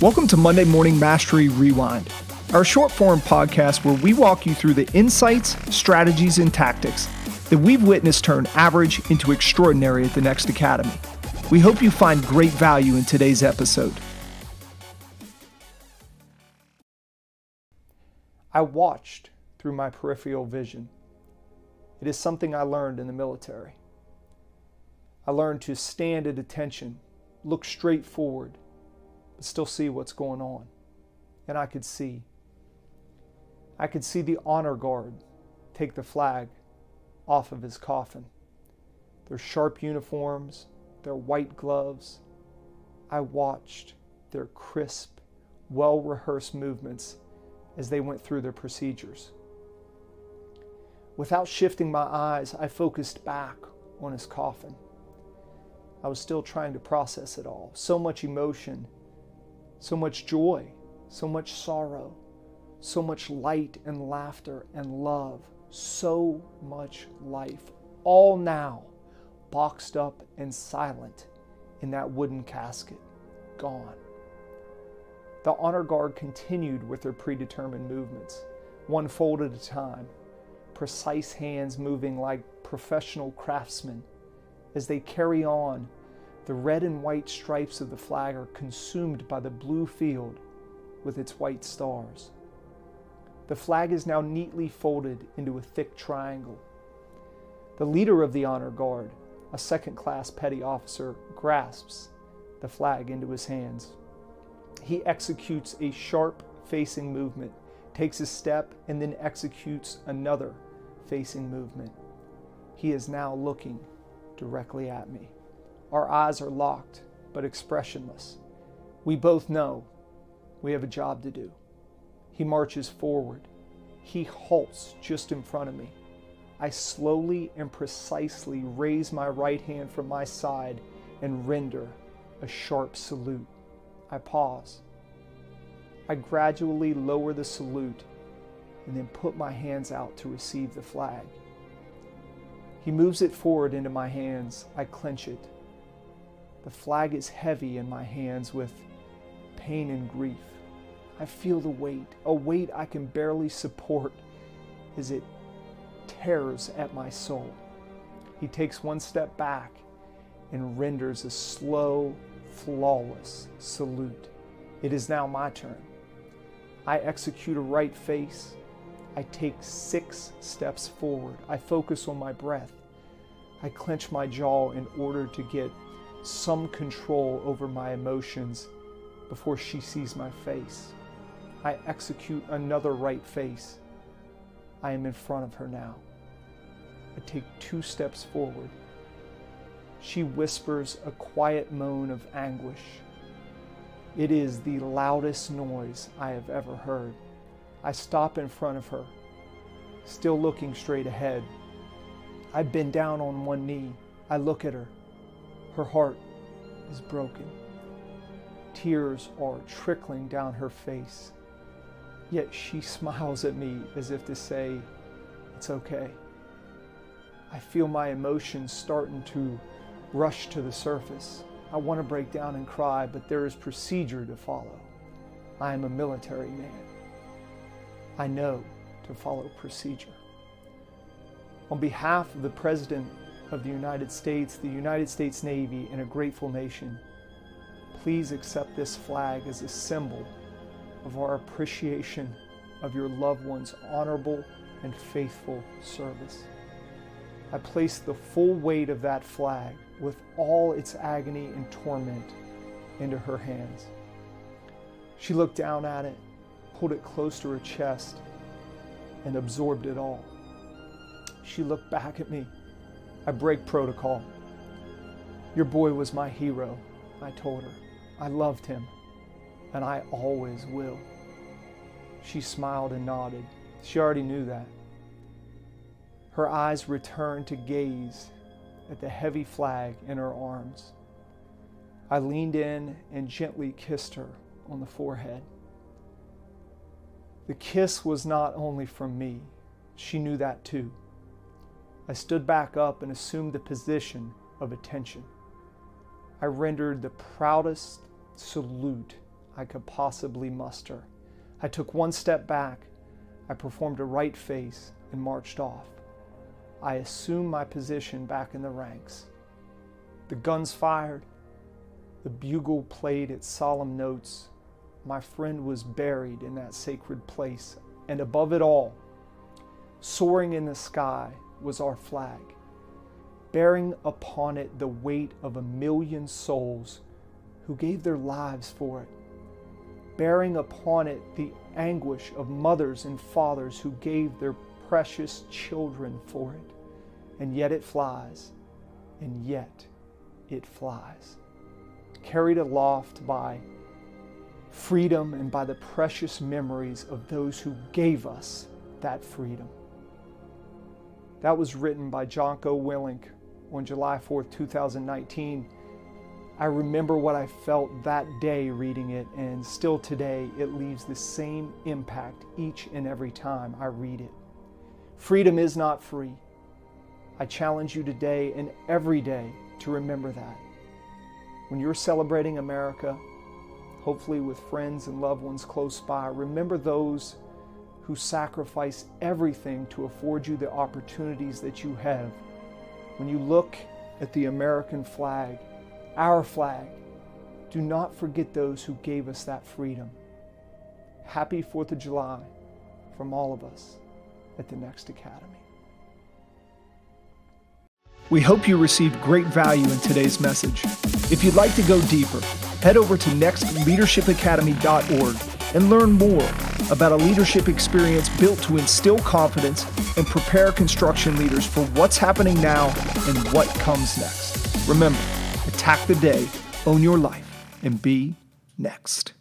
Welcome to Monday Morning Mastery Rewind, our short form podcast where we walk you through the insights, strategies, and tactics that we've witnessed turn average into extraordinary at the Next Academy. We hope you find great value in today's episode. I watched through my peripheral vision. It is something I learned in the military. I learned to stand at attention, look straight forward, but still see what's going on. And I could see. I could see the honor guard take the flag off of his coffin. Their sharp uniforms, their white gloves. I watched their crisp, well rehearsed movements as they went through their procedures. Without shifting my eyes, I focused back on his coffin. I was still trying to process it all. So much emotion so much joy, so much sorrow, so much light and laughter and love, so much life, all now boxed up and silent in that wooden casket, gone. The honor guard continued with their predetermined movements, one fold at a time, precise hands moving like professional craftsmen as they carry on the red and white stripes of the flag are consumed by the blue field with its white stars. The flag is now neatly folded into a thick triangle. The leader of the honor guard, a second class petty officer, grasps the flag into his hands. He executes a sharp facing movement, takes a step, and then executes another facing movement. He is now looking directly at me. Our eyes are locked, but expressionless. We both know we have a job to do. He marches forward. He halts just in front of me. I slowly and precisely raise my right hand from my side and render a sharp salute. I pause. I gradually lower the salute and then put my hands out to receive the flag. He moves it forward into my hands. I clench it. The flag is heavy in my hands with pain and grief. I feel the weight, a weight I can barely support as it tears at my soul. He takes one step back and renders a slow, flawless salute. It is now my turn. I execute a right face. I take six steps forward. I focus on my breath. I clench my jaw in order to get some control over my emotions before she sees my face. I execute another right face. I am in front of her now. I take two steps forward. She whispers a quiet moan of anguish. It is the loudest noise I have ever heard. I stop in front of her, still looking straight ahead. I bend down on one knee. I look at her. Her heart is broken. Tears are trickling down her face. Yet she smiles at me as if to say, It's okay. I feel my emotions starting to rush to the surface. I want to break down and cry, but there is procedure to follow. I am a military man. I know to follow procedure. On behalf of the President of the United States, the United States Navy, and a grateful nation, please accept this flag as a symbol of our appreciation of your loved one's honorable and faithful service. I place the full weight of that flag with all its agony and torment into her hands. She looked down at it, pulled it close to her chest, and absorbed it all. She looked back at me I break protocol. Your boy was my hero, I told her. I loved him, and I always will. She smiled and nodded. She already knew that. Her eyes returned to gaze at the heavy flag in her arms. I leaned in and gently kissed her on the forehead. The kiss was not only from me, she knew that too. I stood back up and assumed the position of attention. I rendered the proudest salute I could possibly muster. I took one step back, I performed a right face, and marched off. I assumed my position back in the ranks. The guns fired, the bugle played its solemn notes. My friend was buried in that sacred place, and above it all, soaring in the sky, was our flag, bearing upon it the weight of a million souls who gave their lives for it, bearing upon it the anguish of mothers and fathers who gave their precious children for it. And yet it flies, and yet it flies. Carried aloft by freedom and by the precious memories of those who gave us that freedom. That was written by Jocko Willink on July 4th, 2019. I remember what I felt that day reading it, and still today it leaves the same impact each and every time I read it. Freedom is not free. I challenge you today and every day to remember that. When you're celebrating America, hopefully with friends and loved ones close by, remember those who sacrifice everything to afford you the opportunities that you have. When you look at the American flag, our flag, do not forget those who gave us that freedom. Happy 4th of July from all of us at the Next Academy. We hope you received great value in today's message. If you'd like to go deeper, head over to nextleadershipacademy.org and learn more about a leadership experience built to instill confidence and prepare construction leaders for what's happening now and what comes next. Remember, attack the day, own your life, and be next.